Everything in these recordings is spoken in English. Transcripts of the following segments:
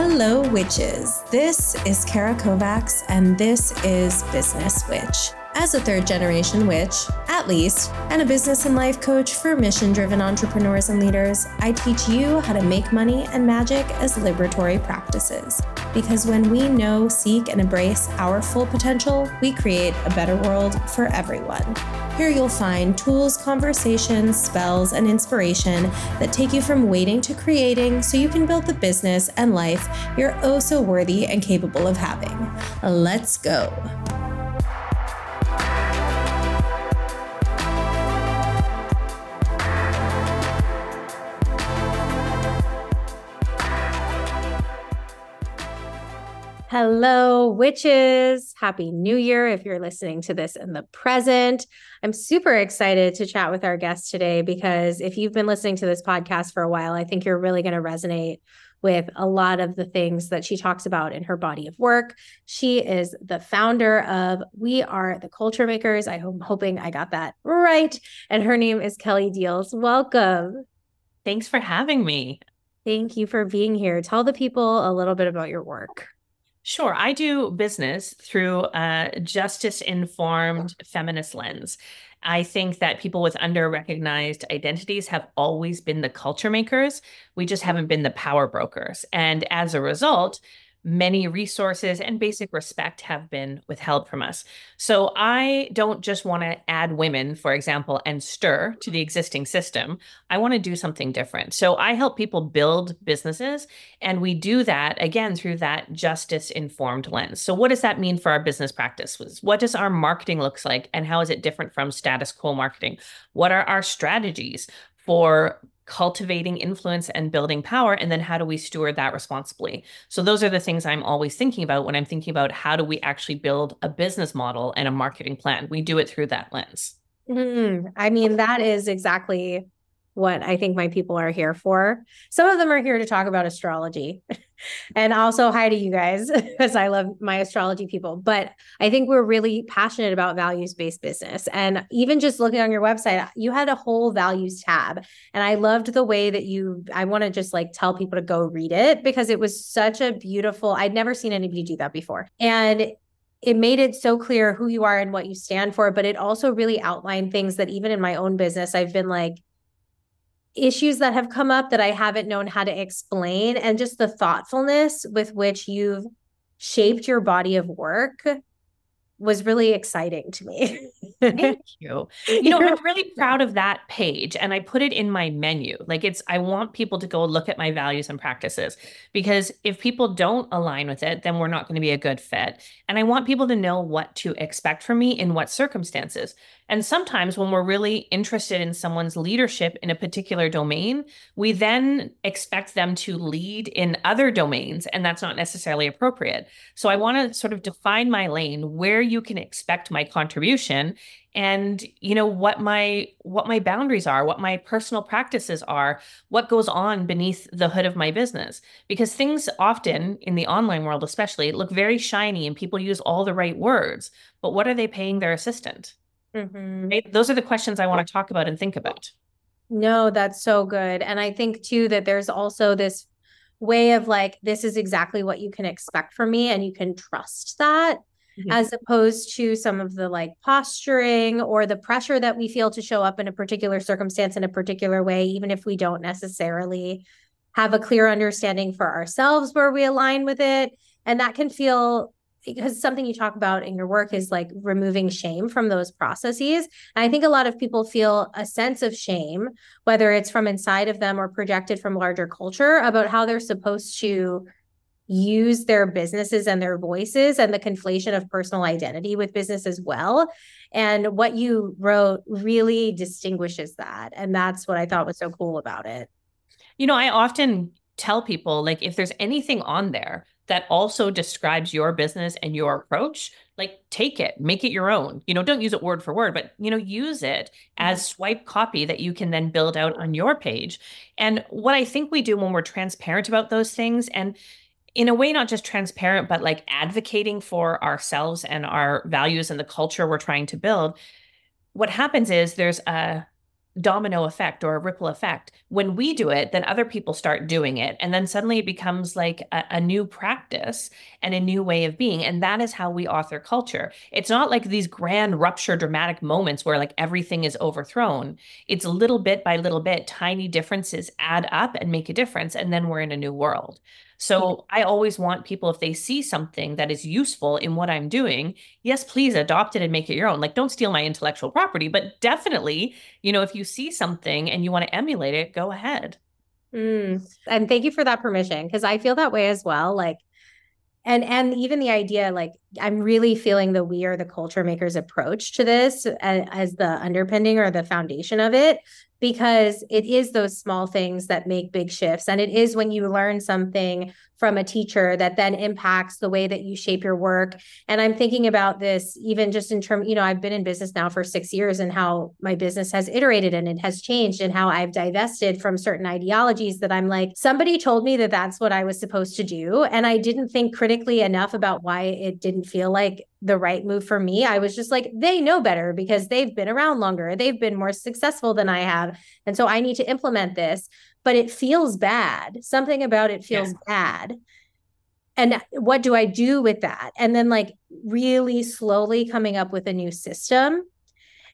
Hello, witches. This is Cara Kovacs, and this is Business Witch. As a third generation witch, at least, and a business and life coach for mission driven entrepreneurs and leaders, I teach you how to make money and magic as liberatory practices. Because when we know, seek, and embrace our full potential, we create a better world for everyone. Here you'll find tools, conversations, spells, and inspiration that take you from waiting to creating so you can build the business and life you're oh so worthy and capable of having. Let's go. Hello, witches. Happy New Year if you're listening to this in the present. I'm super excited to chat with our guest today because if you've been listening to this podcast for a while, I think you're really going to resonate with a lot of the things that she talks about in her body of work. She is the founder of We Are the Culture Makers. I'm hoping I got that right. And her name is Kelly Diels. Welcome. Thanks for having me. Thank you for being here. Tell the people a little bit about your work. Sure. I do business through a justice informed feminist lens. I think that people with under recognized identities have always been the culture makers. We just haven't been the power brokers. And as a result, many resources and basic respect have been withheld from us. So I don't just want to add women, for example, and stir to the existing system. I want to do something different. So I help people build businesses, and we do that again through that justice informed lens. So what does that mean for our business practices? What does our marketing looks like and how is it different from status quo marketing? What are our strategies for cultivating influence and building power and then how do we steward that responsibly so those are the things i'm always thinking about when i'm thinking about how do we actually build a business model and a marketing plan we do it through that lens mm-hmm. i mean that is exactly what I think my people are here for. Some of them are here to talk about astrology. and also hi to you guys because I love my astrology people. But I think we're really passionate about values based business. And even just looking on your website, you had a whole values tab. And I loved the way that you, I want to just like tell people to go read it because it was such a beautiful, I'd never seen anybody do that before. And it made it so clear who you are and what you stand for, but it also really outlined things that even in my own business, I've been like, issues that have come up that I haven't known how to explain, and just the thoughtfulness with which you've shaped your body of work was really exciting to me. Thank you. You know, I'm really proud of that page and I put it in my menu. Like it's I want people to go look at my values and practices because if people don't align with it, then we're not going to be a good fit. And I want people to know what to expect from me in what circumstances. And sometimes when we're really interested in someone's leadership in a particular domain, we then expect them to lead in other domains, and that's not necessarily appropriate. So I want to sort of define my lane, where you can expect my contribution and you know what my what my boundaries are what my personal practices are what goes on beneath the hood of my business because things often in the online world especially look very shiny and people use all the right words but what are they paying their assistant Mm-hmm. Right? Those are the questions I want to talk about and think about. No, that's so good. And I think too that there's also this way of like, this is exactly what you can expect from me, and you can trust that. Mm-hmm. As opposed to some of the like posturing or the pressure that we feel to show up in a particular circumstance in a particular way, even if we don't necessarily have a clear understanding for ourselves where we align with it. And that can feel because something you talk about in your work is like removing shame from those processes. And I think a lot of people feel a sense of shame, whether it's from inside of them or projected from larger culture, about how they're supposed to use their businesses and their voices and the conflation of personal identity with business as well. And what you wrote really distinguishes that. And that's what I thought was so cool about it. You know, I often tell people like if there's anything on there that also describes your business and your approach like take it make it your own. You know don't use it word for word but you know use it as swipe copy that you can then build out on your page. And what i think we do when we're transparent about those things and in a way not just transparent but like advocating for ourselves and our values and the culture we're trying to build what happens is there's a domino effect or a ripple effect. When we do it, then other people start doing it. And then suddenly it becomes like a, a, new practice and a new way of being. And that is how we author culture. It's not like these grand rupture dramatic moments where like everything is overthrown. It's little bit by little bit, tiny differences add up and make a difference. And then we're in a new world. So mm-hmm. I always want people, if they see something that is useful in what I'm doing, yes, please adopt it and make it your own. Like, don't steal my intellectual property, but definitely, you know, if you see something and you want to emulate it, go ahead. Mm. And thank you for that permission because I feel that way as well. Like, and and even the idea like i'm really feeling the we are the culture makers approach to this as, as the underpinning or the foundation of it because it is those small things that make big shifts. And it is when you learn something from a teacher that then impacts the way that you shape your work. And I'm thinking about this even just in terms, you know, I've been in business now for six years and how my business has iterated and it has changed and how I've divested from certain ideologies that I'm like, somebody told me that that's what I was supposed to do. And I didn't think critically enough about why it didn't feel like the right move for me. I was just like, they know better because they've been around longer, they've been more successful than I have. And so I need to implement this but it feels bad. Something about it feels yeah. bad. And what do I do with that? And then, like, really slowly coming up with a new system.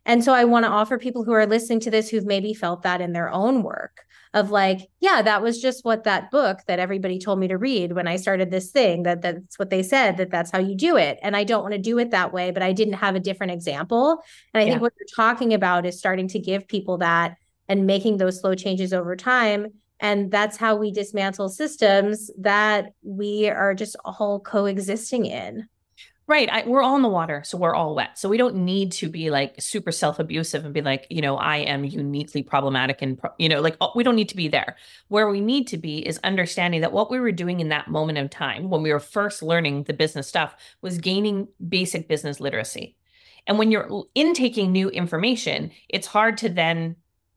And so, I want to offer people who are listening to this who've maybe felt that in their own work of like, yeah, that was just what that book that everybody told me to read when I started this thing, that that's what they said, that that's how you do it. And I don't want to do it that way, but I didn't have a different example. And I yeah. think what you're talking about is starting to give people that and making those slow changes over time. And that's how we dismantle systems that we are just all coexisting in. Right. I, we're all in the water so we're all wet. So we don't need to be like super self-abusive and be like you know i am uniquely problematic and you know like oh, we don't need to be there. Where we need to be is understanding that what we were doing in that moment of time when we were first learning the business stuff was gaining basic business literacy. And when you're intaking new information it's hard to then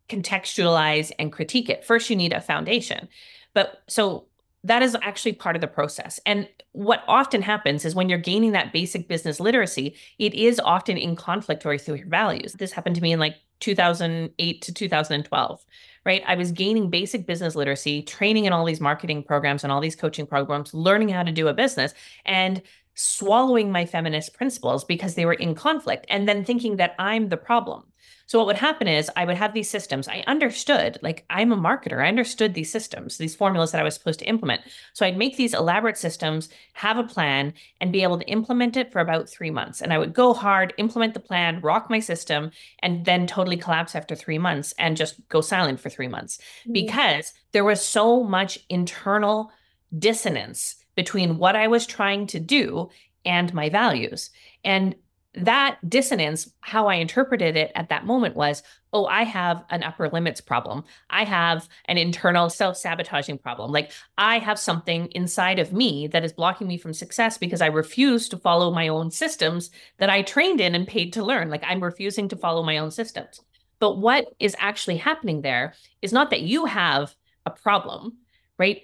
contextualize and critique it. First, you need a foundation. But so that is actually part of the process. And what often happens is when you're gaining that basic business literacy, it is often in conflict with your values. This happened to me in like 2008 to 2012, right? I was gaining basic business literacy, training in all these marketing programs and all these coaching programs, learning how to do a business and swallowing my feminist principles because they were in conflict and then thinking that I'm the problem. So what would happen is I would have these systems. I understood, like I'm a marketer. I understood these systems, these formulas that I was supposed to implement. So I'd make these elaborate systems, have a plan, and be able to implement it for about three months. And I would go hard, implement the plan, rock my system, and then totally collapse after three months and just go silent for three months mm-hmm. because there was so much internal dissonance between what I was trying to do and my values. And that dissonance, how I interpreted it at that moment was, oh, I have an upper limits problem. I have an internal self sabotaging problem. Like I have something inside of me that is blocking me from success because I refuse to follow my own systems that I trained in and paid to learn. Like I'm refusing to follow my own systems. But what is actually happening there is not that you have a problem, right?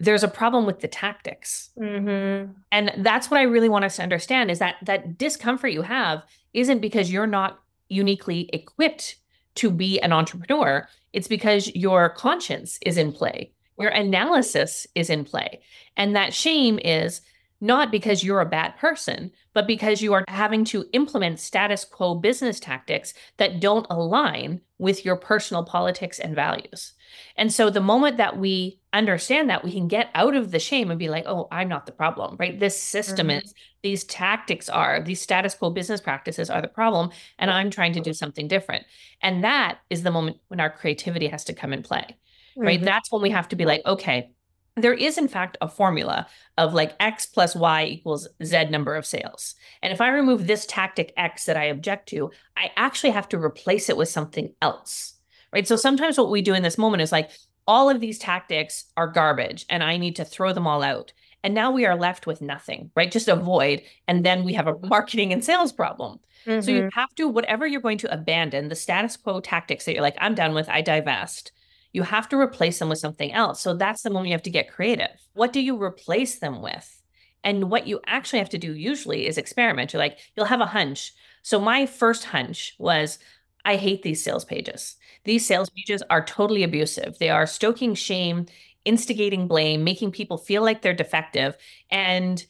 There's a problem with the tactics. Mm-hmm. And that's what I really want us to understand is that that discomfort you have isn't because you're not uniquely equipped to be an entrepreneur. It's because your conscience is in play, your analysis is in play. And that shame is not because you're a bad person, but because you are having to implement status quo business tactics that don't align with your personal politics and values. And so the moment that we understand that, we can get out of the shame and be like, oh, I'm not the problem, right? This system mm-hmm. is, these tactics are, these status quo business practices are the problem. And I'm trying to do something different. And that is the moment when our creativity has to come in play, right? Mm-hmm. That's when we have to be like, okay, there is in fact a formula of like x plus y equals z number of sales. And if i remove this tactic x that i object to i actually have to replace it with something else right? So sometimes what we do in this moment is like all of these tactics are garbage and i need to throw them all out. And now we are left with nothing right? Just a void. And then we have a marketing and sales problem. Mm-hmm. so you mm-hmm. have to whatever you're going to abandon the status quo tactics that you're like i'm done with. I divest you have to replace them with something else. So that's the moment you have to get creative. What do you replace them with? And what you actually have to do usually is experiment. You're like, you'll have a hunch. So my first hunch was I hate these sales pages. These sales pages are totally abusive. They are stoking shame, instigating blame, making people feel like they're defective, and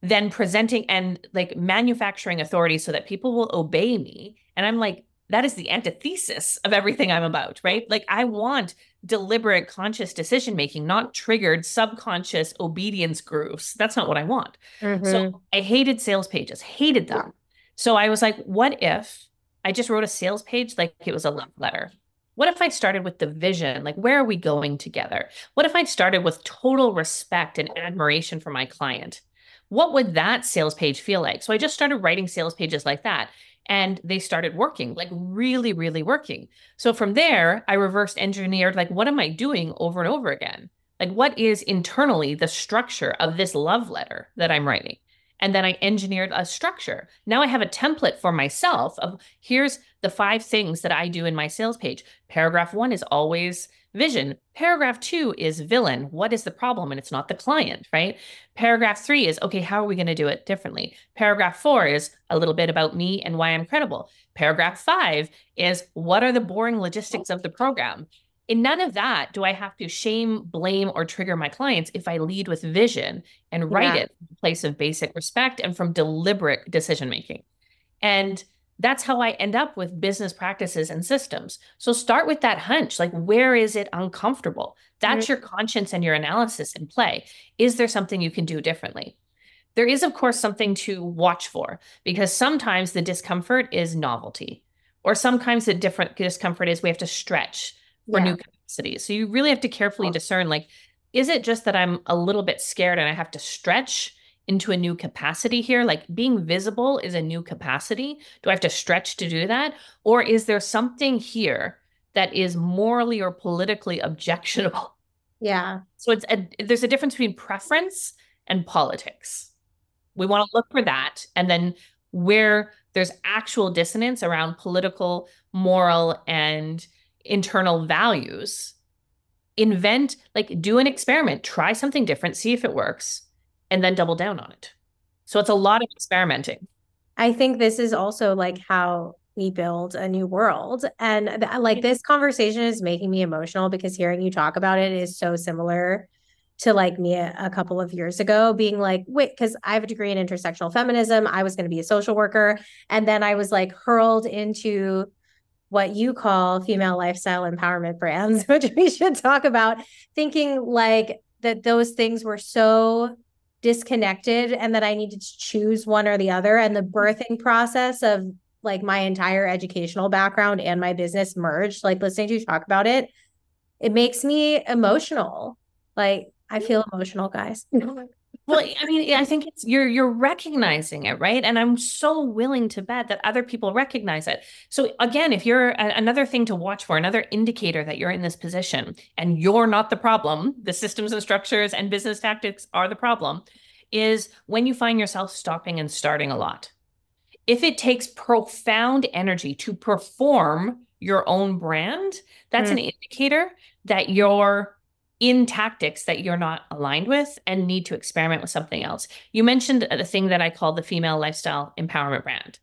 then presenting and like manufacturing authority so that people will obey me. And I'm like, that is the antithesis of everything I'm about, right? Like, I want deliberate, conscious decision making, not triggered subconscious obedience grooves. That's not what I want. Mm-hmm. So I hated sales pages, hated them. So I was like, what if I just wrote a sales page like it was a love letter? What if I started with the vision? Like, where are we going together? What if I started with total respect and admiration for my client? What would that sales page feel like? So I just started writing sales pages like that and they started working like really really working. So from there i reverse engineered like what am i doing over and over again? Like what is internally the structure of this love letter that i'm writing? And then i engineered a structure. Now i have a template for myself of here's the five things that i do in my sales page. Paragraph 1 is always vision. Paragraph two is villain. What is the problem? And it's not the client, right? Paragraph three is, okay, how are we going to do it differently? Paragraph four is a little bit about me and why I'm credible. Paragraph five is, what are the boring logistics of the program? In none of that do I have to shame, blame, or trigger my clients if I lead with vision and write yeah. it from a place of basic respect and from deliberate decision making. And that's how I end up with business practices and systems. So start with that hunch like, where is it uncomfortable? That's mm-hmm. your conscience and your analysis in play. Is there something you can do differently? There is, of course, something to watch for because sometimes the discomfort is novelty, or sometimes the different discomfort is we have to stretch for yeah. new capacities. So you really have to carefully discern like, is it just that I'm a little bit scared and I have to stretch? Into a new capacity here? Like being visible is a new capacity. Do I have to stretch to do that? Or is there something here that is morally or politically objectionable? Yeah. So it's a, there's a difference between preference and politics. We want to look for that. And then where there's actual dissonance around political, moral, and internal values, invent, like do an experiment, try something different, see if it works and then double down on it. So it's a lot of experimenting. I think this is also like how we build a new world. And th- uh, like this conversation is making me emotional because hearing you talk about it is so similar to like me a, a couple of years ago being like, wait, because I have a degree in intersectional feminism. I was going to be a social worker. And then I was like hurled into what you call female lifestyle empowerment brands, which we should talk about, thinking like that those things were so disconnected and that I needed to choose one or the other. And the mm-hmm. birthing process of like my entire educational background and my business merged, like listening to you talk about it, it makes me emotional. Like I feel emotional, guys. Oh well, I mean, I think it's you're you're recognizing it, right? And I'm so willing to bet that other people recognize it. So again, if you're a, another thing to watch for, another indicator that you're in this position and you're not the problem, the systems and structures and business tactics are the problem, is when you find yourself stopping and starting a lot. If it takes profound energy to perform your own brand, that's mm. an indicator that you're in tactics that you're not aligned with and need to experiment with something else. You mentioned the thing that I call the female lifestyle empowerment brand,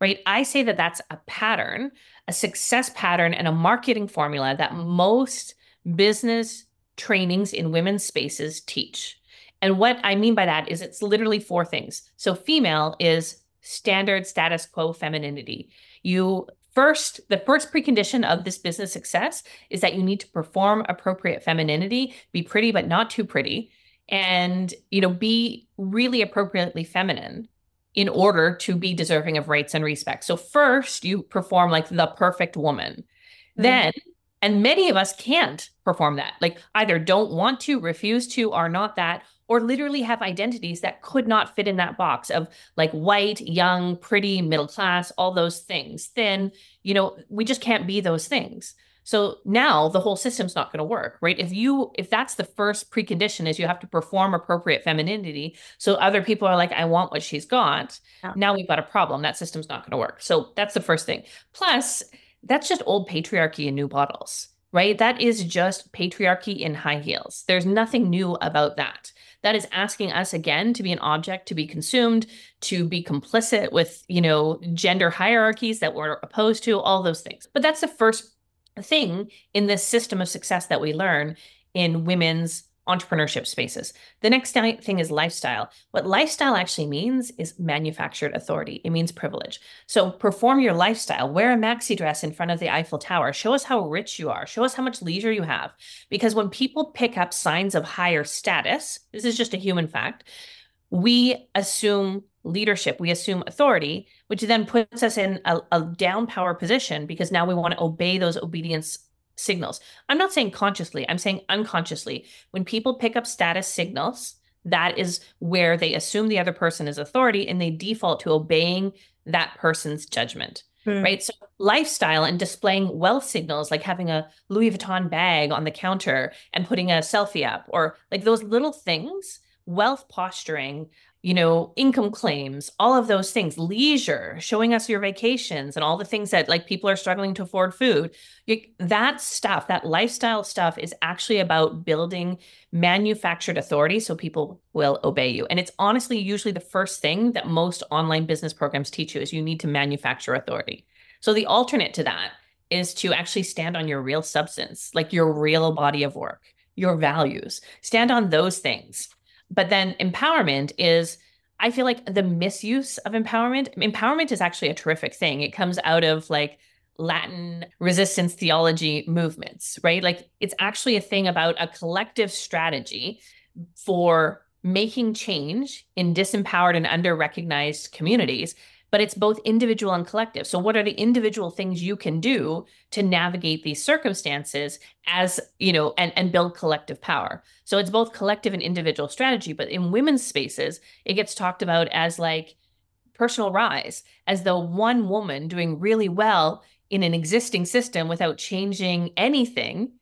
right? I say that that's a pattern, a success pattern, and a marketing formula that most business trainings in women's spaces teach. And what I mean by that is it's literally four things. So, female is standard status quo femininity. You First, the first precondition of this business success is that you need to perform appropriate femininity, be pretty but not too pretty, and you know, be really appropriately feminine in order to be deserving of rights and respect. So first, you perform like the perfect woman. Mm-hmm. Then and many of us can't perform that. Like either don't want to, refuse to, are not that, or literally have identities that could not fit in that box of like white, young, pretty, middle class, all those things. Thin, you know, we just can't be those things. So now the whole system's not going to work, right? If you if that's the first precondition is you have to perform appropriate femininity, so other people are like I want what she's got. Yeah. Now we've got a problem. That system's not going to work. So that's the first thing. Plus, that's just old patriarchy in new bottles right? That is just patriarchy in high heels. There's nothing new about that. That is asking us again to be an object to be consumed, to be complicit with, you know, gender hierarchies that we're opposed to, all those things. But that's the first thing in this system of success that we learn in women's entrepreneurship spaces. The next thing is lifestyle. What lifestyle actually means is manufactured authority. It means privilege. So perform your lifestyle, wear a maxi dress in front of the Eiffel Tower, show us how rich you are, show us how much leisure you have. Because when people pick up signs of higher status, this is just a human fact, we assume leadership, we assume authority, which then puts us in a, a down power position because now we want to obey those obedience signals. I'm not saying consciously, I'm saying unconsciously. When people pick up status signals, that is where they assume the other person is authority and they default to obeying that person's judgment. Hmm. Right. So, lifestyle and displaying wealth signals, like having a Louis Vuitton bag on the counter and putting a selfie up, or like those little things, wealth posturing you know, income claims, all of those things, leisure, showing us your vacations and all the things that like people are struggling to afford food. that stuff, that lifestyle stuff is actually about building manufactured authority so people will obey you. And it's honestly usually the first thing that most online business programs teach you is you need to manufacture authority. So the alternate to that is to actually stand on your real substance, like your real body of work, your values. Stand on those things but then empowerment is I feel like the misuse of empowerment, empowerment is actually a terrific thing. It comes out of like Latin resistance theology movements, right? Like it's actually a thing about a collective strategy for making change in disempowered and under recognized communities but it's both individual and collective. So, what are the individual things you can do to navigate these circumstances as, you know, and, and build collective power? So, it's both collective and individual strategy. But in women's spaces, it gets talked about as like personal rise, as though one woman doing really well in an existing system without changing anything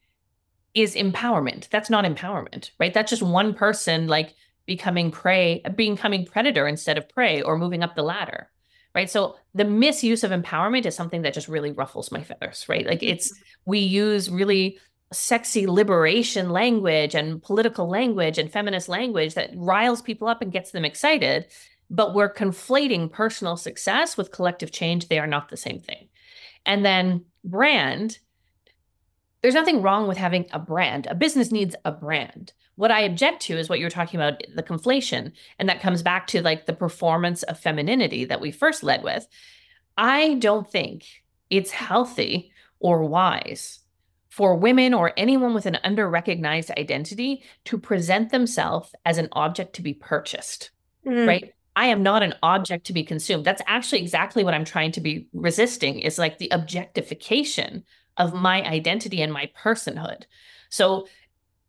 is empowerment. That's not empowerment, right? That's just one person like becoming prey, becoming predator instead of prey or moving up the ladder right? So the misuse of empowerment is something that just really ruffles my feathers right? Like it's mm-hmm. we use really sexy liberation language and political language and feminist language that riles people up and gets them excited but we're conflating personal success with collective change. They are not the same thing. And then brand there's nothing wrong with having a brand. A business needs a brand what I object to is what you're talking about the conflation. And that comes back to like the performance of femininity that we first led with. I don't think it's healthy or wise for women or anyone with an under recognized identity to present themselves as an object to be purchased, mm. right? I am not an object to be consumed. That's actually exactly what I'm trying to be resisting is like the objectification of my identity and my personhood. So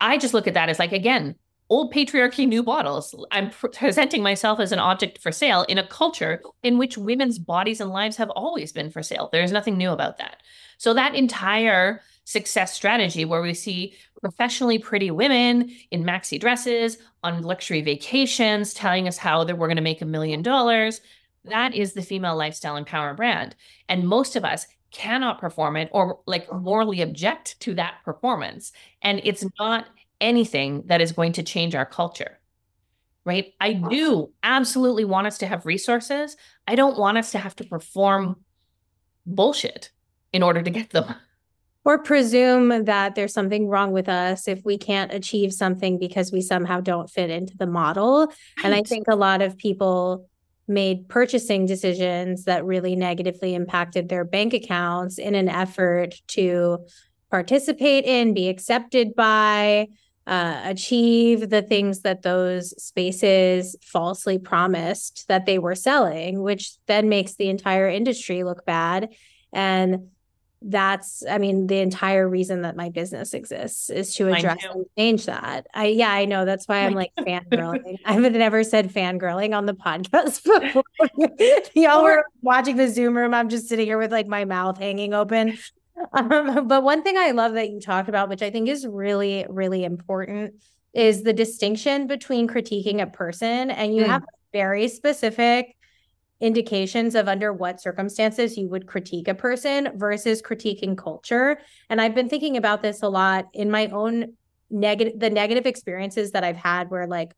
I just look at that as like, again, old patriarchy, new bottles. I'm presenting myself as an object for sale in a culture in which women's bodies and lives have always been for sale. There's nothing new about that. So, that entire success strategy where we see professionally pretty women in maxi dresses on luxury vacations telling us how that we're going to make a million dollars. That is the female lifestyle empowerment brand. And most of us cannot perform it or like oh. morally object to that performance. And it's not anything that is going to change our culture. Right. I do absolutely want us to have resources. I don't want us to have to perform bullshit in order to get them. Or presume that there's something wrong with us if we can't achieve something because we somehow don't fit into the model. Right. And I think a lot of people made purchasing decisions that really negatively impacted their bank accounts in an effort to participate in, be accepted by, uh, achieve the things that those spaces falsely promised that they were selling, which then makes the entire industry look bad. And that's i mean the entire reason that my business exists is to address and change that. I yeah i know. That's why i'm like fangirling. I've never said fangirling on the podcast before. Y'all were watching the zoom room. I'm just sitting here with like my mouth hanging open. Um, but one thing i love that you talked about which i think is really really important is the distinction between critiquing a person and you mm. have very specific indications of under what circumstances you would critique a person versus critiquing culture. And I've been thinking about this a lot in my own negative the negative experiences that I've had where like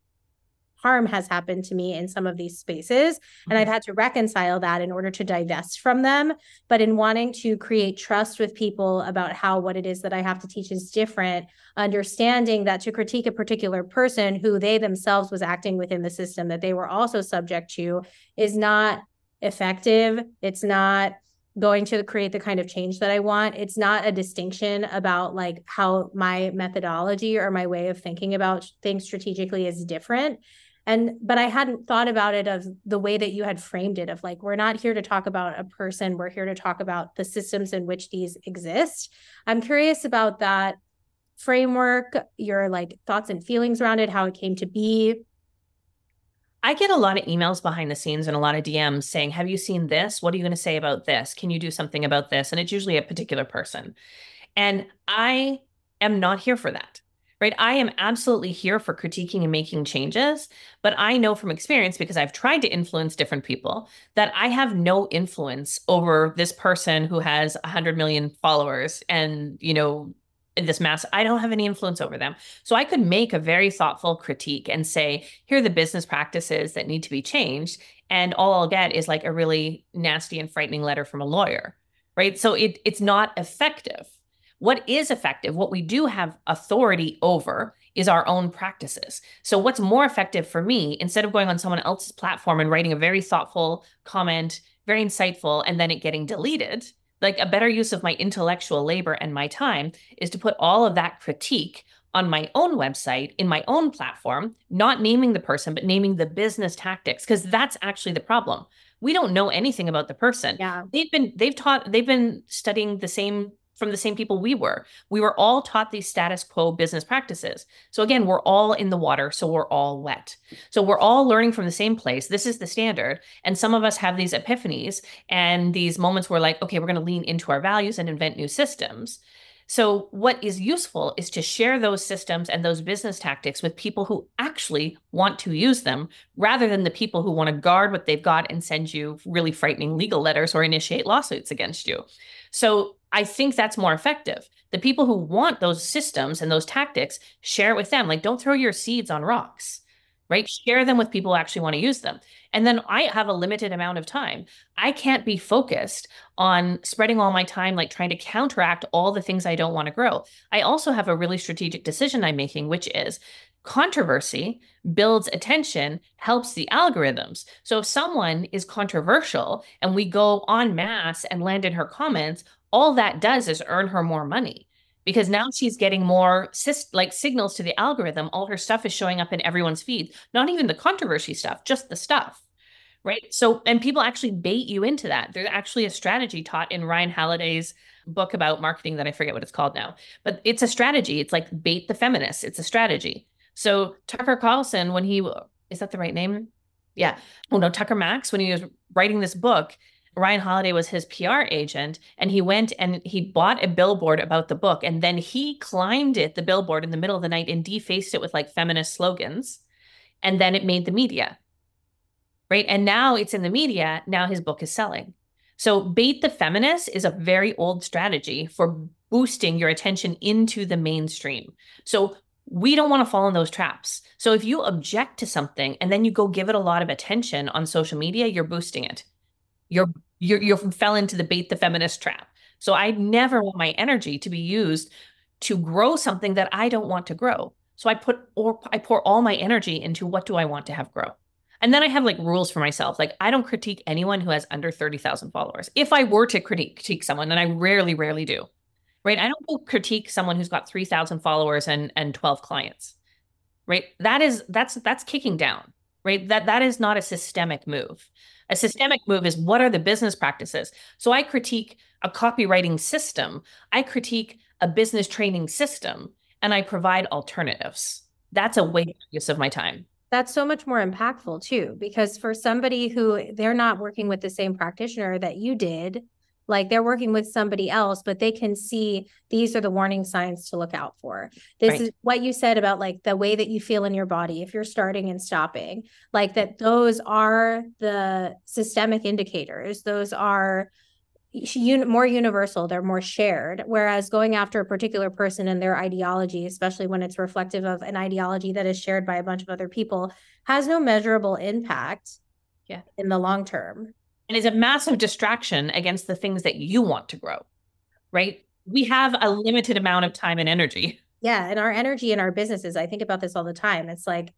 harm has happened to me in some of these spaces and I've mm-hmm. had to reconcile that in order to divest from them but in wanting to create trust with people about how what it is that I have to teach is different understanding that to critique a particular person who they themselves was acting within the system that they were also subject to is not effective it's not going to create the kind of change that I want. It's not a distinction about like how my methodology or my way of thinking about things strategically is different. And but I hadn't thought about it of the way that you had framed it of like we're not here to talk about a person, we're here to talk about the systems in which these exist. I'm curious about that framework, your like thoughts and feelings around it, how it came to be, I get a lot of emails behind the scenes and a lot of DMs saying, Have you seen this? What are you going to say about this? Can you do something about this? And it's usually a particular person. And I am not here for that, right? I am absolutely here for critiquing and making changes. But I know from experience, because I've tried to influence different people, that I have no influence over this person who has 100 million followers and, you know, this mass i don't have any influence over them so i could make a very thoughtful critique and say here are the business practices that need to be changed and all i'll get is like a really nasty and frightening letter from a lawyer right so it, it's not effective what is effective what we do have authority over is our own practices. So what's more effective for me instead of going on someone else's platform and writing a very thoughtful comment very insightful and then it getting deleted like a better use of my intellectual labor and my time is to put all of that critique on my own website in my own platform not naming the person but naming the business tactics because that's actually the problem. We don't know anything about the person. Yeah. They've been they've taught they've been studying the same from the same people we were. We were all taught these status quo business practices. So again, we're all in the water, so we're all wet. So we're all learning from the same place. This is the standard. And some of us have these epiphanies and these moments where like, okay, we're going to lean into our values and invent new systems. So, what is useful is to share those systems and those business tactics with people who actually want to use them rather than the people who want to guard what they've got and send you really frightening legal letters or initiate lawsuits against you. So, I think that's more effective. The people who want those systems and those tactics, share it with them. Like, don't throw your seeds on rocks, right? Share them with people who actually want to use them. And then I have a limited amount of time. I can't be focused on spreading all my time, like trying to counteract all the things I don't want to grow. I also have a really strategic decision I'm making, which is controversy builds attention, helps the algorithms. So if someone is controversial and we go en masse and land in her comments, all that does is earn her more money because now she's getting more like signals to the algorithm. All her stuff is showing up in everyone's feed, not even the controversy stuff, just the stuff. Right. So, and people actually bait you into that. There's actually a strategy taught in Ryan Holiday's book about marketing that I forget what it's called now, but it's a strategy. It's like bait the feminists. It's a strategy. So, Tucker Carlson, when he is that the right name? Mm-hmm. Yeah. Oh, no, Tucker Max, when he was writing this book, Ryan Holiday was his PR agent, and he went and he bought a billboard about the book, and then he climbed it, the billboard, in the middle of the night and defaced it with like feminist slogans, and then it made the media, right? And now it's in the media. Now his book is selling. So bait the feminist is a very old strategy for boosting your attention into the mainstream. So we don't want to fall in those traps. So if you object to something and then you go give it a lot of attention on social media, you're boosting it you're you you fell into the bait the feminist trap. So I never want my energy to be used to grow something that I don't want to grow. So I put or I pour all my energy into what do I want to have grow. And then I have like rules for myself. Like I don't critique anyone who has under 30,000 followers. If I were to critique, critique someone, and I rarely, rarely do, right? I don't critique someone who's got 3,000 followers and, and 12 clients, right? That is, that's, that's kicking down, right? That, that is not a systemic move. A systemic move is what are the business practices? So I critique a copywriting system, I critique a business training system, and I provide alternatives. That's a way use of my time. That's so much more impactful too, because for somebody who they're not working with the same practitioner that you did, like they're working with somebody else but they can see these are the warning signs to look out for. This right. is what you said about like the way that you feel in your body if you're starting and stopping. Like that those are the systemic indicators. Those are un- more universal. They're more shared. Whereas going after a particular person and their ideology especially when it's reflective of an ideology that is shared by a bunch of other people has no measurable impact yeah. in the long term and is a massive distraction against the things that you want to grow right? We have a limited amount of time and energy. Yeah and our energy in our businesses i think about this all the time. It's like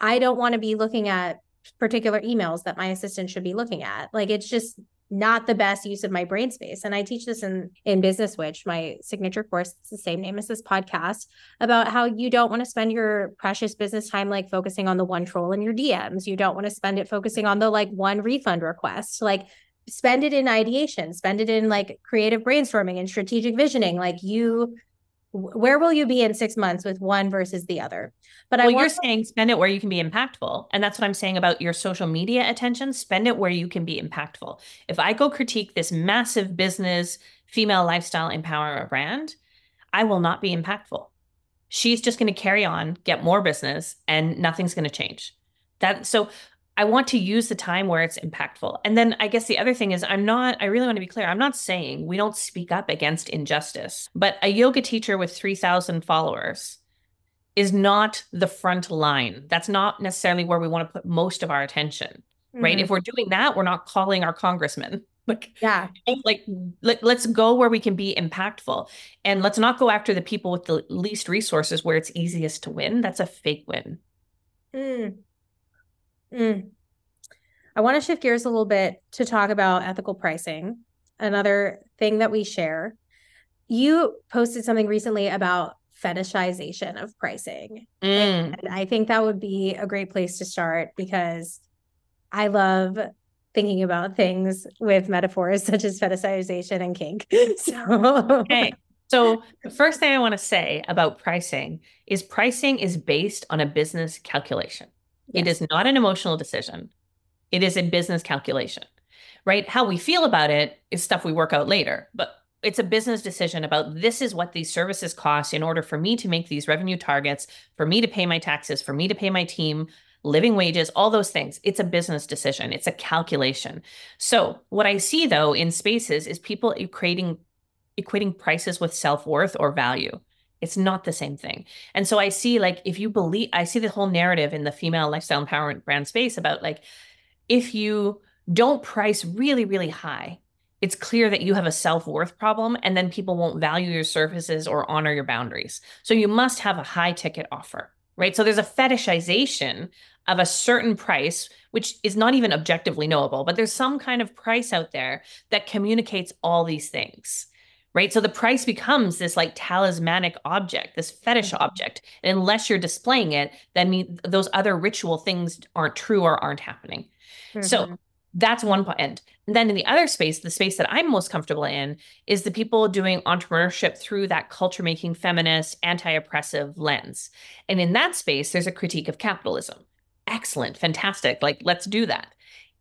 i don't want to be looking at particular emails that my assistant should be looking at. Like it's just not the best use of my brain space. And I teach this in in Business Witch, my signature course. It's the same name as this podcast about how you don't want to spend your precious business time like focusing on the one troll in your DMs. You don't want to spend it focusing on the like one refund request. Like spend it in ideation, spend it in like creative brainstorming and strategic visioning. Like you where will you be in six months with one versus the other? But well, I want- you're saying spend it where you can be impactful. And that's what I'm saying about your social media attention. Spend it where you can be impactful. If I go critique this massive business, female lifestyle empowerment brand, I will not be impactful. She's just going to carry on, get more business, and nothing's going to change. That so I want to use the time where it's impactful. And then I guess the other thing is, I'm not, I really want to be clear. I'm not saying we don't speak up against injustice, but a yoga teacher with 3,000 followers is not the front line. That's not necessarily where we want to put most of our attention, mm-hmm. right? If we're doing that, we're not calling our congressman. Like, yeah, like let, let's go where we can be impactful and let's not go after the people with the least resources where it's easiest to win. That's a fake win. Mm. Mm. I want to shift gears a little bit to talk about ethical pricing, another thing that we share. You posted something recently about fetishization of pricing. Mm. And I think that would be a great place to start because I love thinking about things with metaphors such as fetishization and kink. So, okay. So, the first thing I want to say about pricing is pricing is based on a business calculation. Yes. It is not an emotional decision. It is a business calculation, right? How we feel about it is stuff we work out later, but it's a business decision about this is what these services cost in order for me to make these revenue targets, for me to pay my taxes, for me to pay my team, living wages, all those things. It's a business decision, it's a calculation. So, what I see though in spaces is people equating equating prices with self-worth or value. It's not the same thing. And so I see like if you believe I see the whole narrative in the female lifestyle empowerment brand space about like if you don't price really really high, it's clear that you have a self-worth problem and then people won't value your services or honor your boundaries. So you must have a high ticket offer, right? So there's a fetishization of a certain price which is not even objectively knowable, but there's some kind of price out there that communicates all these things right? So the price becomes this like talismanic object, this fetish mm-hmm. object. And unless you're displaying it, then those other ritual things aren't true or aren't happening. Mm-hmm. So that's one end. And then in the other space, the space that I'm most comfortable in is the people doing entrepreneurship through that culture making feminist, anti oppressive lens. And in that space, there's a critique of capitalism. Excellent, fantastic. Like, let's do that.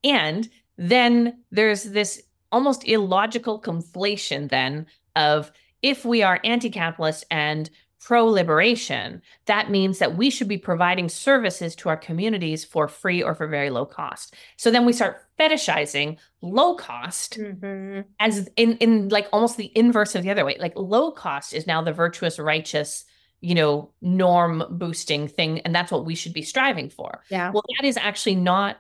And then there's this almost illogical conflation then of if we are anti-capitalist and pro-liberation, that means that we should be providing services to our communities for free or for very low cost. So then we start fetishizing low cost mm-hmm. as in in like almost the inverse of the other way. Like low cost is now the virtuous, righteous, you know, norm boosting thing and that's what we should be striving for. Yeah. Well, that is actually not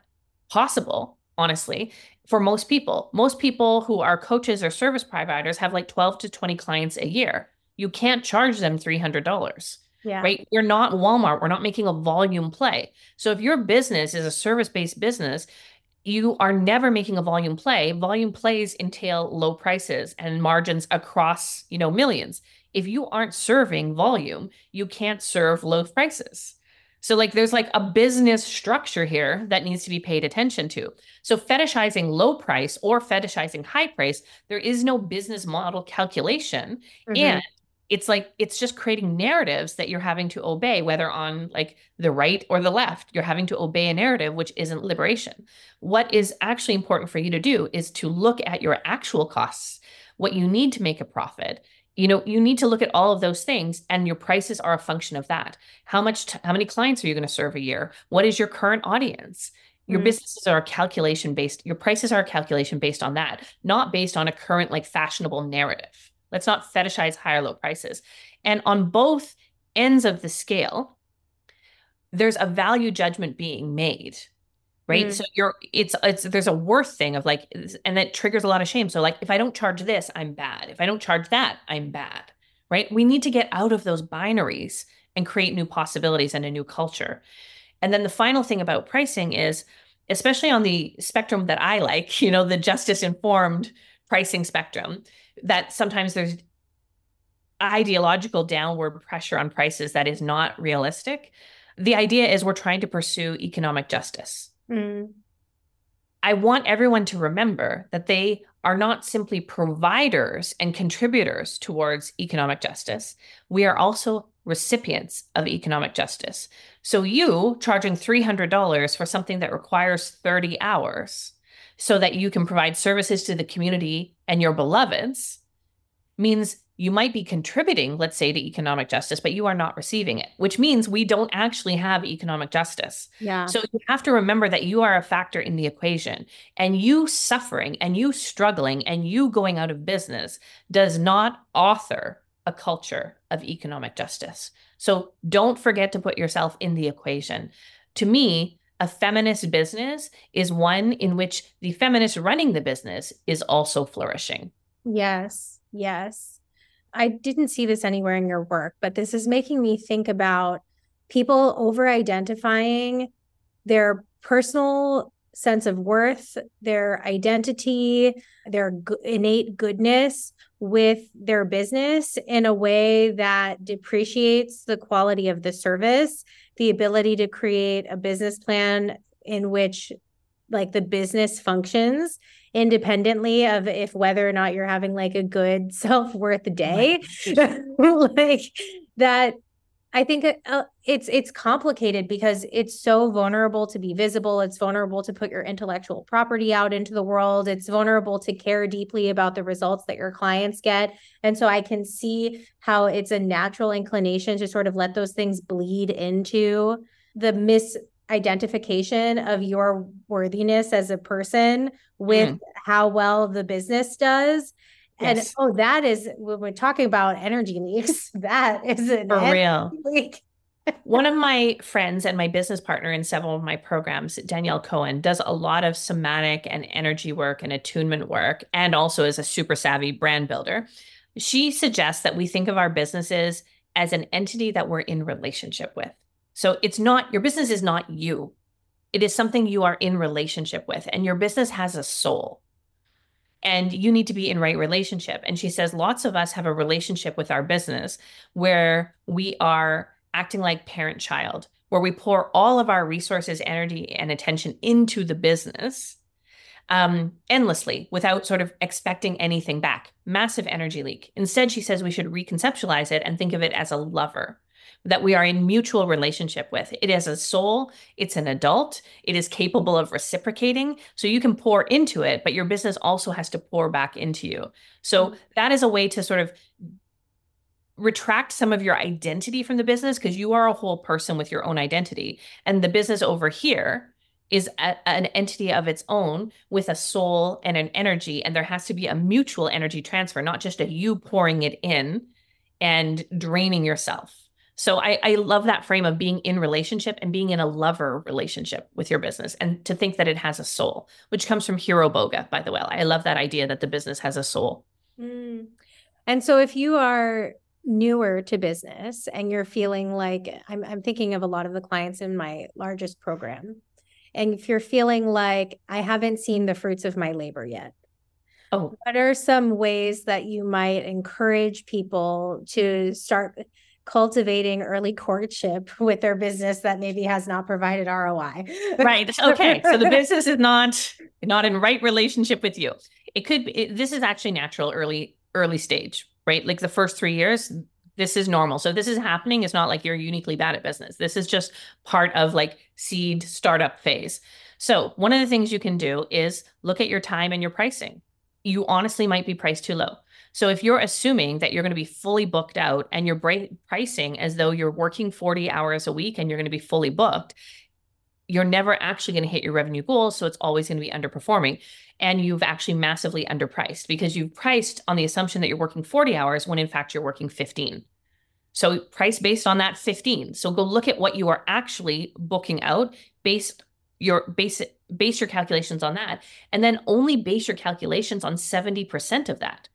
possible honestly for most people. Most people who are coaches or service providers have like 12 to 20 clients a year. You can't charge them $300. Yeah. Right. We're not Walmart. We're not making a volume play. So if your business is a service based business, you are never making a volume play. Volume plays entail low prices and margins across, you know, millions. If you aren't serving volume, you can't serve low prices. So, like, there's like a business structure here that needs to be paid attention to. So, fetishizing low price or fetishizing high price, there is no business model calculation. Mm-hmm. And it's like, it's just creating narratives that you're having to obey, whether on like the right or the left. You're having to obey a narrative, which isn't liberation. What is actually important for you to do is to look at your actual costs what you need to make a profit you know you need to look at all of those things and your prices are a function of that. How much t- how many clients are you going to serve a year? What is your current audience? Your mm. businesses are calculation based your prices are a calculation based on that not based on a current like fashionable narrative. Let's not fetishize higher low prices. And on both ends of the scale there's a value judgment being made right? Mm. so you're it's it's there's a worth thing of like and that triggers a lot of shame. So like if i don't charge this i'm bad. If i don't charge that i'm bad right? We need to get out of those binaries and create new possibilities and a new culture. And then the final thing about pricing is especially on the spectrum that i like you know the justice informed pricing spectrum that sometimes there's ideological downward pressure on prices that is not realistic. The idea is we're trying to pursue economic justice Mm. I want everyone to remember that they are not simply providers and contributors towards economic justice. We are also recipients of economic justice. So, you charging $300 for something that requires 30 hours so that you can provide services to the community and your beloveds means you might be contributing, let's say, to economic justice, but you are not receiving it, which means we don't actually have economic justice. Yeah. So you have to remember that you are a factor in the equation and you suffering and you struggling and you going out of business does not author a culture of economic justice. So don't forget to put yourself in the equation. To me, a feminist business is one in which the feminist running the business is also flourishing. Yes. Yes. I didn't see this anywhere in your work, but this is making me think about people over identifying their personal sense of worth, their identity, their innate goodness with their business in a way that depreciates the quality of the service, the ability to create a business plan in which like the business functions independently of if whether or not you're having like a good self-worth day. Like that i think uh, it's it's complicated because it's so vulnerable to be visible. It's vulnerable to put your intellectual property out into the world. It's vulnerable to care deeply about the results that your clients get. And so i can see how it's a natural inclination to sort of let those things bleed into the mis identification of your worthiness as a person with mm. how well the business does. Yes. And oh, that is when we're talking about energy leaks, that is an for real. Leak. One of my friends and my business partner in several of my programs, Danielle Cohen, does a lot of somatic and energy work and attunement work, and also is a super savvy brand builder. She suggests that we think of our businesses as an entity that we're in relationship with. So it's not your business is not you. It is something you are in relationship with, and your business has a soul. And you need to be in right relationship. And she says lots of us have a relationship with our business where we are acting like parent child, where we pour all of our resources, energy, and attention into the business um, endlessly without sort of expecting anything back. Massive energy leak. Instead, she says we should reconceptualize it and think of it as a lover that we are in mutual relationship with. It is a soul, it's an adult, it is capable of reciprocating. So you can pour into it, but your business also has to pour back into you. So mm-hmm. that is a way to sort of retract some of your identity from the business because you are a whole person with your own identity. And the business over here is a, an entity of its own with a soul and an energy. And there has to be a mutual energy transfer, not just a you pouring it in and draining yourself. So I, I love that frame of being in relationship and being in a lover relationship with your business and to think that it has a soul, which comes from Hiro Boga, by the way. I love that idea that the business has a soul. Mm. And so if you are newer to business and you're feeling like I'm, I'm thinking of a lot of the clients in my largest program. And if you're feeling like I haven't seen the fruits of my labor yet, Oh, what are some ways that you might encourage people to start cultivating early courtship with their business that maybe has not provided ROI. right. Okay. so the business is not not in right relationship with you. It could be it, this is actually natural early early stage, right? Like the first 3 years this is normal. So this is happening it's not like you're uniquely bad at business. This is just part of like seed startup phase. So, one of the things you can do is look at your time and your pricing. You honestly might be priced too low. So if you're assuming that you're going to be fully booked out and you're pricing as though you're working 40 hours a week and you're going to be fully booked, you're never actually going to hit your revenue goals. So it's always going to be underperforming. And you've actually massively underpriced because you've priced on the assumption that you're working 40 hours when in fact you're working 15. So price based on that 15. So go look at what you are actually booking out based your base base your calculations on that and then only base your calculations on 70% of that.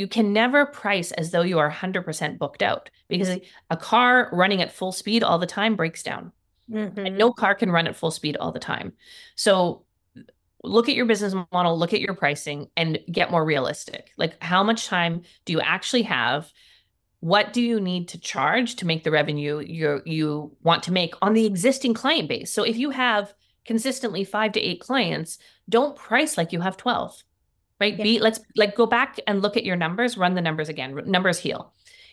You can never price as though you are 100% booked out because a car running at full speed all the time breaks down. Mm-hmm. And no car can run at full speed all the time. So look at your business model, look at your pricing and get more realistic. Like how much time do you actually have? What do you need to charge to make the revenue you you want to make on the existing client base? So if you have consistently 5 to 8 clients, don't price like you have 12. Right? Yeah. Be let's like go back and look at your numbers, run the numbers again. Numbers heal.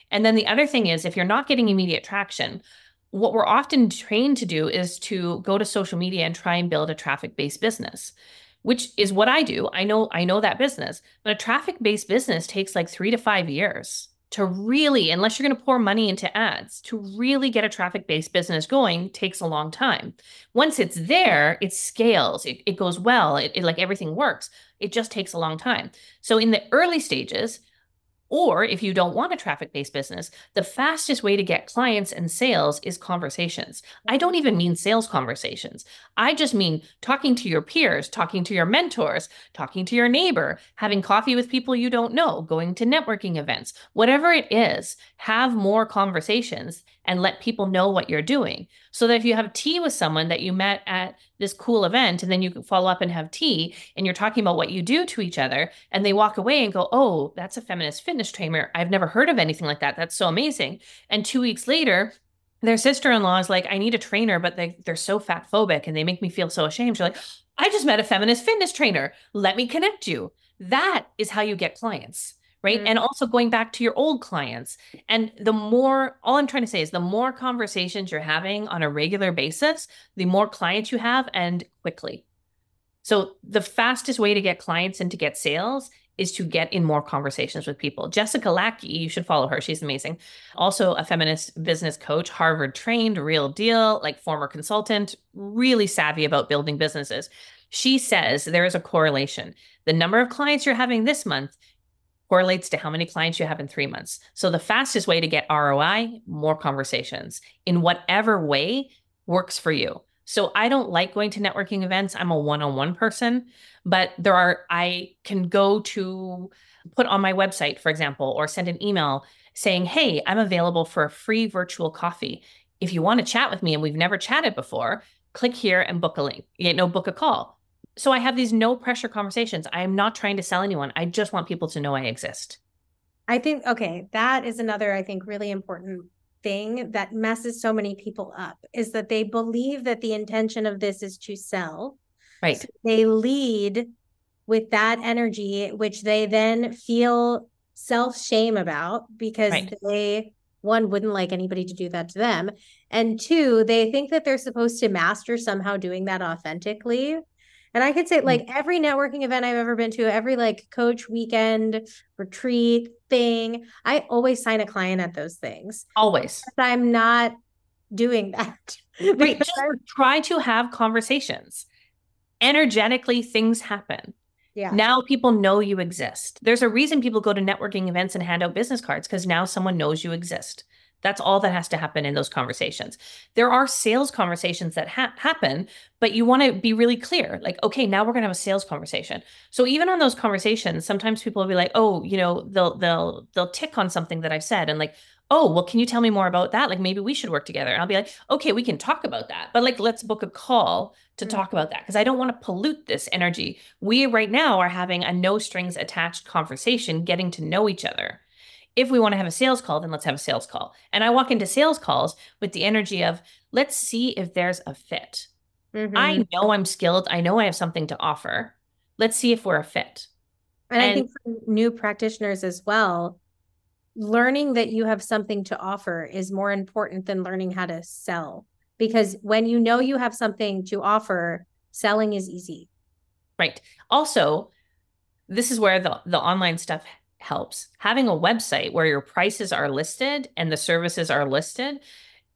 And then the other thing is if you're not getting immediate traction, what we're often trained to do is to go to social media and try and build a traffic-based business which is what I do. I know I know that business. But a traffic-based business takes like 3 to 5 years to really unless you're going to pour money into ads to really get a traffic-based business going takes a long time. Once it's there, it scales. It, it goes well. It, it like everything works. It just takes a long time. So in the early stages, or if you don't want a traffic based business, the fastest way to get clients and sales is conversations. I don't even mean sales conversations. I just mean talking to your peers, talking to your mentors, talking to your neighbor, having coffee with people you don't know, going to networking events, whatever it is, have more conversations and let people know what you're doing. So that if you have tea with someone that you met at this cool event and then you follow up and have tea and you're talking about what you do to each other and they walk away and go, "Oh, that's a feminist fitness trainer. I've never heard of anything like that. That's so amazing." And 2 weeks later, their sister-in-law is like, "I need a trainer, but they they're so fat phobic and they make me feel so ashamed." You're like, "I just met a feminist fitness trainer. Let me connect you." That is how you get clients right? Mm-hmm. And also going back to your old clients. And the more, all I'm trying to say is the more conversations you're having on a regular basis, the more clients you have and quickly. So the fastest way to get clients and to get sales is to get in more conversations with people. Jessica Lackey, you should follow her. She's amazing. Also a feminist business coach, Harvard trained, real deal, like former consultant, really savvy about building businesses. She says there is a correlation. The number of clients you're having this month correlates to how many clients you have in three months. So the fastest way to get ROI, more conversations in whatever way works for you. So I don't like going to networking events. I'm a one-on-one person, but there are I can go to put on my website, for example, or send an email saying, "Hey, I'm available for a free virtual coffee. If you want to chat with me and we've never chatted before, click here and book a link. You know, book a call." So I have these no pressure conversations. I am not trying to sell anyone. I just want people to know I exist. I think, okay, that is another, I think, really important thing that messes so many people up is that they believe that the intention of this is to sell. Right. So they lead with that energy, which they then feel self shame about because right. they, one, wouldn't like anybody to do that to them. And two, they think that they're supposed to master somehow doing that authentically and I could say, like, mm. every networking event I've ever been to, every like coach weekend retreat thing, I always sign a client at those things. Always. But I'm not doing that. Right. Just try to have conversations. Energetically, things happen. Yeah. Now people know you exist. There's a reason people go to networking events and hand out business cards because now someone knows you exist. That's all that has to happen in those conversations. There are sales conversations that ha- happen, but you want to be really clear like, okay, now we're going to have a sales conversation. So even on those conversations, sometimes people will be like, oh, you know, they'll, they'll, they'll tick on something that I've said and like, oh, well, can you tell me more about that? Like maybe we should work together. And I'll be like, okay, we can talk about that, but like, let's book a call to mm-hmm. talk about that because I don't want to pollute this energy. We right now are having a no strings attached conversation, getting to know each other if we want to have a sales call, then let's have a sales call. And I walk into sales calls with the energy of, let's see if there's a fit. Mm-hmm. I know I'm skilled. I know I have something to offer. Let's see if we're a fit. And, and I think for new practitioners as well, learning that you have something to offer is more important than learning how to sell. Because when you know you have something to offer, selling is easy. Right. Also, this is where the, the online stuff helps. Having a website where your prices are listed and the services are listed,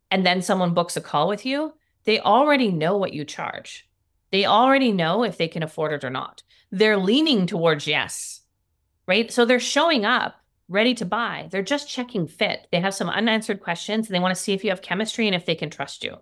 and then someone books a call with you, they already know what you charge. They already know if they can afford it or not. They're leaning towards yes, right? So they're showing up ready to buy. They're just checking fit. They have some unanswered questions and they want to see if you have chemistry and if they can trust you.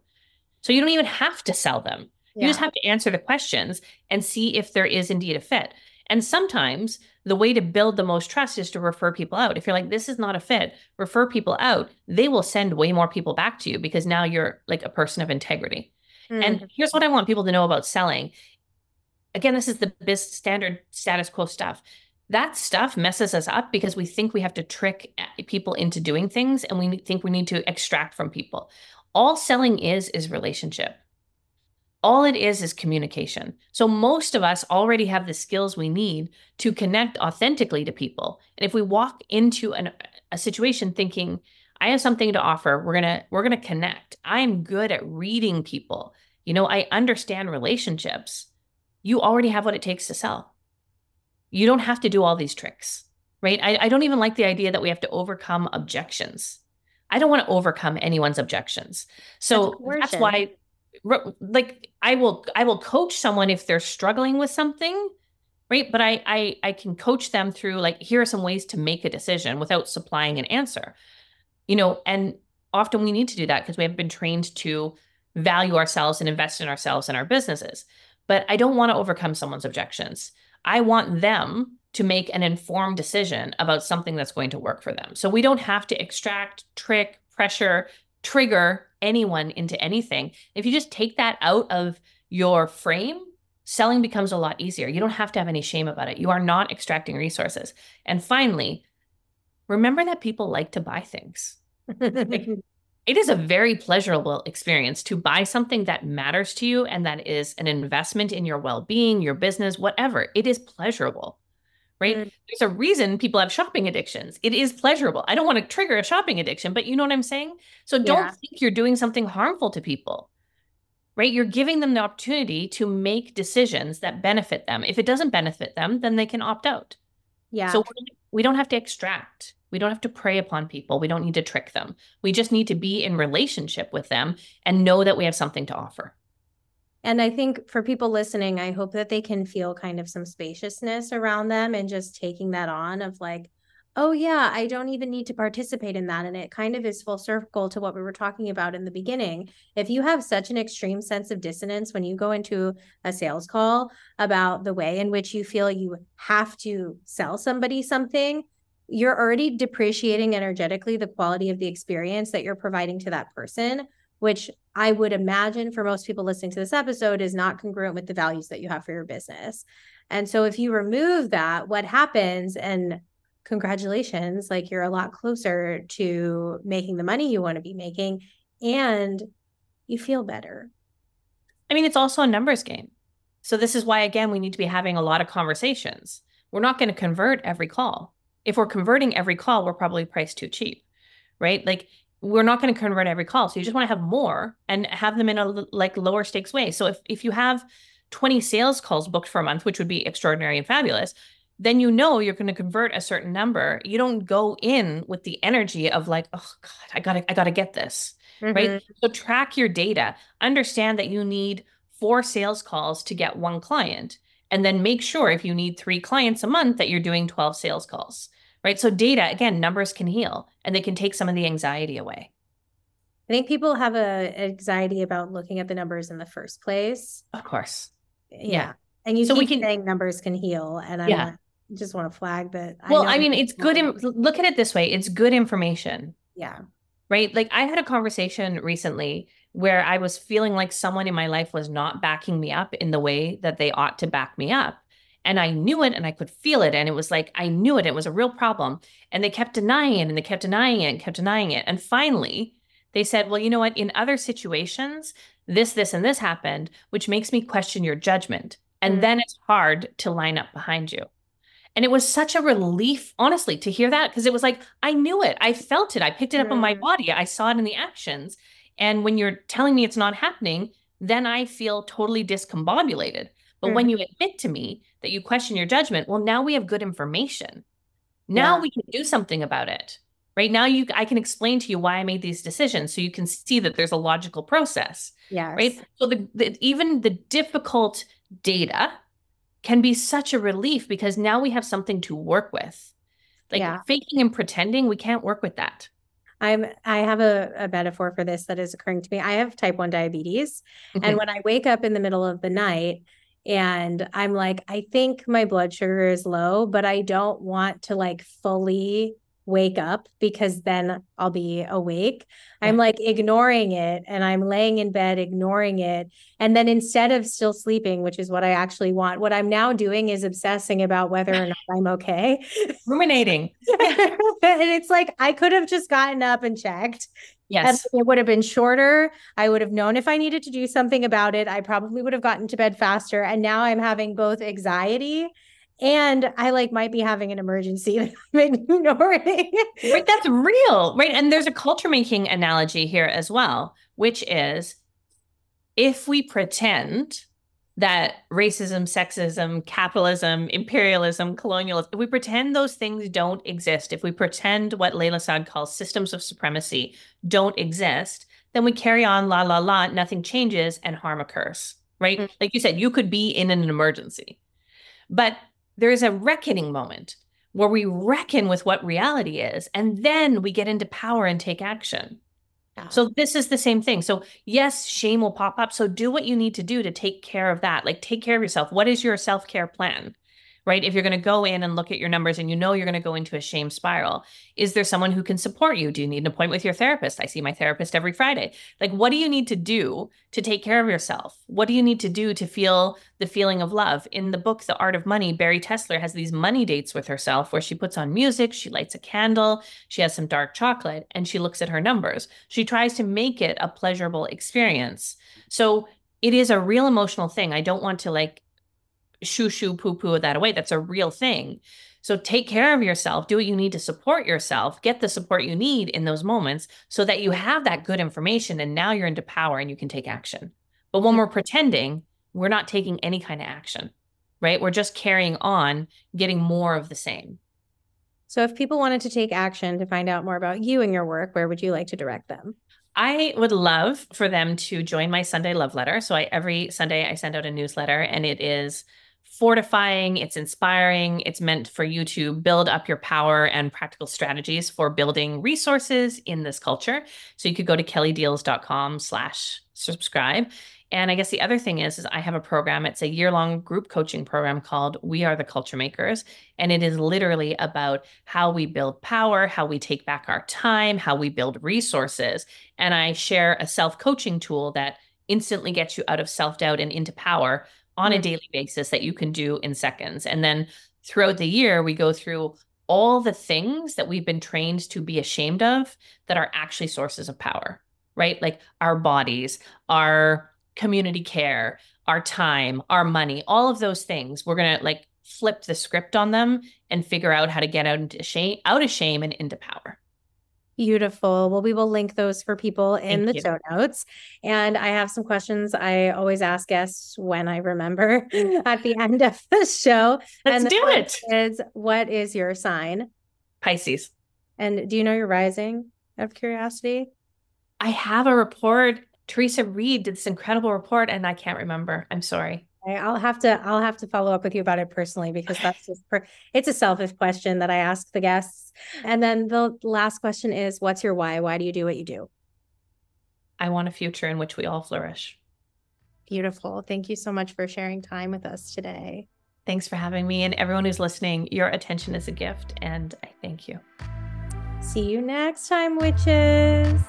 So you don't even have to sell them. Yeah. You just have to answer the questions and see if there is indeed a fit. And sometimes the way to build the most trust is to refer people out. If you're like, this is not a fit, refer people out. They will send way more people back to you because now you're like a person of integrity. Mm. And here's what I want people to know about selling. Again, this is the biz standard status quo stuff. That stuff messes us up because we think we have to trick eh, people into doing things and we think we need to extract from people. All selling is is relationship. All it is is communication. So most of us already have the skills we need to connect authentically to people. And if we walk into an, a situation thinking, I have something to offer, we're going to we're going to connect. I'm good at reading people. You know, I understand relationships. You already have what it takes to sell. You don't have to do all these tricks, right? I, I don't even like the idea that we have to overcome objections. I don't want to overcome anyone's objections. So that's, that's why like I will I will coach someone if they're struggling with something, right? But I I I can coach them through like here are some ways to make a decision without supplying an answer. You know, and often we need to do that because we have been trained to value ourselves and invest in ourselves and our businesses. But I don't want to overcome someone's objections. I want them to make an informed decision about something that's going to work for them. So we don't have to extract, trick, pressure, trigger anyone into anything. If you just take that out of your frame, selling becomes a lot easier. You don't have to have any shame about it. You are not extracting resources. And finally, remember that people like to buy things. it is a very pleasurable experience to buy something that matters to you and that is an investment in your well being, your business, whatever. It is pleasurable right? Mm. There's a reason people have shopping addictions. It is pleasurable. I don't want to trigger a shopping addiction, but you know what I'm saying? So don't yeah. think you're doing something harmful to people. Right? You're giving them the opportunity to make decisions that benefit them. If it doesn't benefit them, then they can opt out. Yeah. So we don't have to extract. We don't have to prey upon people. We don't need to trick them. We just need to be in relationship with them and know that we have something to offer. And I think for people listening, I hope that they can feel kind of some spaciousness around them and just taking that on of like, oh, yeah, I don't even need to participate in that. And it kind of is full circle to what we were talking about in the beginning. If you have such an extreme sense of dissonance when you go into a sales call about the way in which you feel you have to sell somebody something, you're already depreciating energetically the quality of the experience that you're providing to that person which I would imagine for most people listening to this episode is not congruent with the values that you have for your business. And so if you remove that, what happens and congratulations, like you're a lot closer to making the money you want to be making and you feel better. I mean, it's also a numbers game. So this is why again we need to be having a lot of conversations. We're not going to convert every call. If we're converting every call, we're probably priced too cheap. Right? Like we're not going to convert every call. So you just want to have more and have them in a like lower stakes way. So if if you have 20 sales calls booked for a month, which would be extraordinary and fabulous, then you know you're going to convert a certain number. You don't go in with the energy of like, oh God, I gotta, I gotta get this. Mm-hmm. Right. So track your data. Understand that you need four sales calls to get one client. And then make sure if you need three clients a month that you're doing 12 sales calls right? So data, again, numbers can heal and they can take some of the anxiety away. I think people have a anxiety about looking at the numbers in the first place. Of course. Yeah. yeah. And you so keep we can, saying numbers can heal. And I yeah. just want to flag that. Well, I, I mean, it's good. Im- look at it this way. It's good information. Yeah. Right. Like I had a conversation recently where I was feeling like someone in my life was not backing me up in the way that they ought to back me up. And I knew it and I could feel it. And it was like, I knew it. It was a real problem. And they kept denying it and they kept denying it and kept denying it. And finally, they said, well, you know what? In other situations, this, this, and this happened, which makes me question your judgment. And mm-hmm. then it's hard to line up behind you. And it was such a relief, honestly, to hear that because it was like, I knew it. I felt it. I picked it up mm-hmm. on my body. I saw it in the actions. And when you're telling me it's not happening, then I feel totally discombobulated. But mm-hmm. when you admit to me that you question your judgment, well, now we have good information. Now Yeah. we can do something about it. Right now, you I can explain to you why I made these decisions, so you can see that there's a logical process. Yeah. Right. So the, the even the difficult data can be such a relief because now we have something to work with. Like Yeah. faking and pretending, we can't work with that. I'm I have a, a metaphor for this that is occurring to me. I have type 1 diabetes. Mhm. And when I wake up in the middle of the night and I'm like, I think my blood sugar is low, but I don't want to like fully wake up because then I'll be awake. I'm like ignoring it and I'm laying in bed ignoring it. And then instead of still sleeping, which is what I actually want, what I'm now doing is obsessing about whether or not I'm okay. Ruminating. and it's like I could have just gotten up and checked. And Yes. it would have been shorter. I would have known if I needed to do something about it. I probably would have gotten to bed faster. And now I'm having both anxiety and I like might be having an emergency that I'm ignoring. Right, that's real, right? And there's a culture making analogy here as well, which is if we pretend that racism, sexism, capitalism, imperialism, colonialism, if we pretend those things don't exist, if we pretend what Layla Saad calls systems of supremacy don't exist, then we carry on la la la, nothing changes and harm occurs, right? Mm. Like you said, you could be in an emergency. But there is a reckoning moment where we reckon with what reality is, and then we get into power and take action. So this is the same thing. So yes, shame will pop up. So do what you need to do to take care of that. Like take care of yourself. What is your self-care plan? Right? If you're going to go in and look at your numbers and you know you're going to go into a shame spiral, is there someone who can support you? Do you need an appointment with your therapist? I see my therapist every Friday. Like what do you need to do to take care of yourself? What do you need to do to feel the feeling of love? In the book The Art of Money, Bari Tessler has these money dates with herself where she puts on music, she lights a candle, she has some dark chocolate, and she looks at her numbers. She tries to make it a pleasurable experience. So it is a real emotional thing. I don't want to like shoo shoo poo poo that away. That's a real thing. So take care of yourself, do what you need to support yourself, get the support you need in those moments so that you have that good information and now you're into power and you can take action. But when we're pretending, we're not taking any kind of action, right? We're just carrying on, getting more of the same. So if people wanted to take action to find out more about you and your work, where would you like to direct them? I would love for them to join my Sunday love letter. So I every Sunday I send out a newsletter and it is fortifying, it's inspiring, it's meant for you to build up your power and practical strategies for building resources in this culture. So you could go to kellydiels.com slash subscribe. And I guess the other thing is, is I have a program. It's a year-long group coaching program called We Are the Culture Makers. And it is literally about how we build power, how we take back our time, how we build resources. And I share a self-coaching tool that instantly gets you out of self-doubt and into power on a daily basis that you can do in seconds. And then throughout the year, we go through all the things that we've been trained to be ashamed of that are actually sources of power, right? Like our bodies, our community care, our time, our money, all of those things. We're going to like flip the script on them and figure out how to get out into shame, out of shame and into power. Beautiful. Well, we will link those for people in Thank the you. show notes. And I have some questions I always ask guests when I remember at the end of the show. Let's and the do it. Is what is your sign? Pisces. And do you know your rising out of curiosity? I have a report. Theresa Reed did this incredible report and I can't remember. I'm sorry. I'll have to I'll have to follow up with you about it personally because that's just per, it's a selfish question that I ask the guests. And then the last question is what's your why? Why do you do what you do? I want a future in which we all flourish. Beautiful. Thank you so much for sharing time with us today. Thanks for having me. And everyone who's listening, your attention is a gift. And I thank you. See you next time, witches.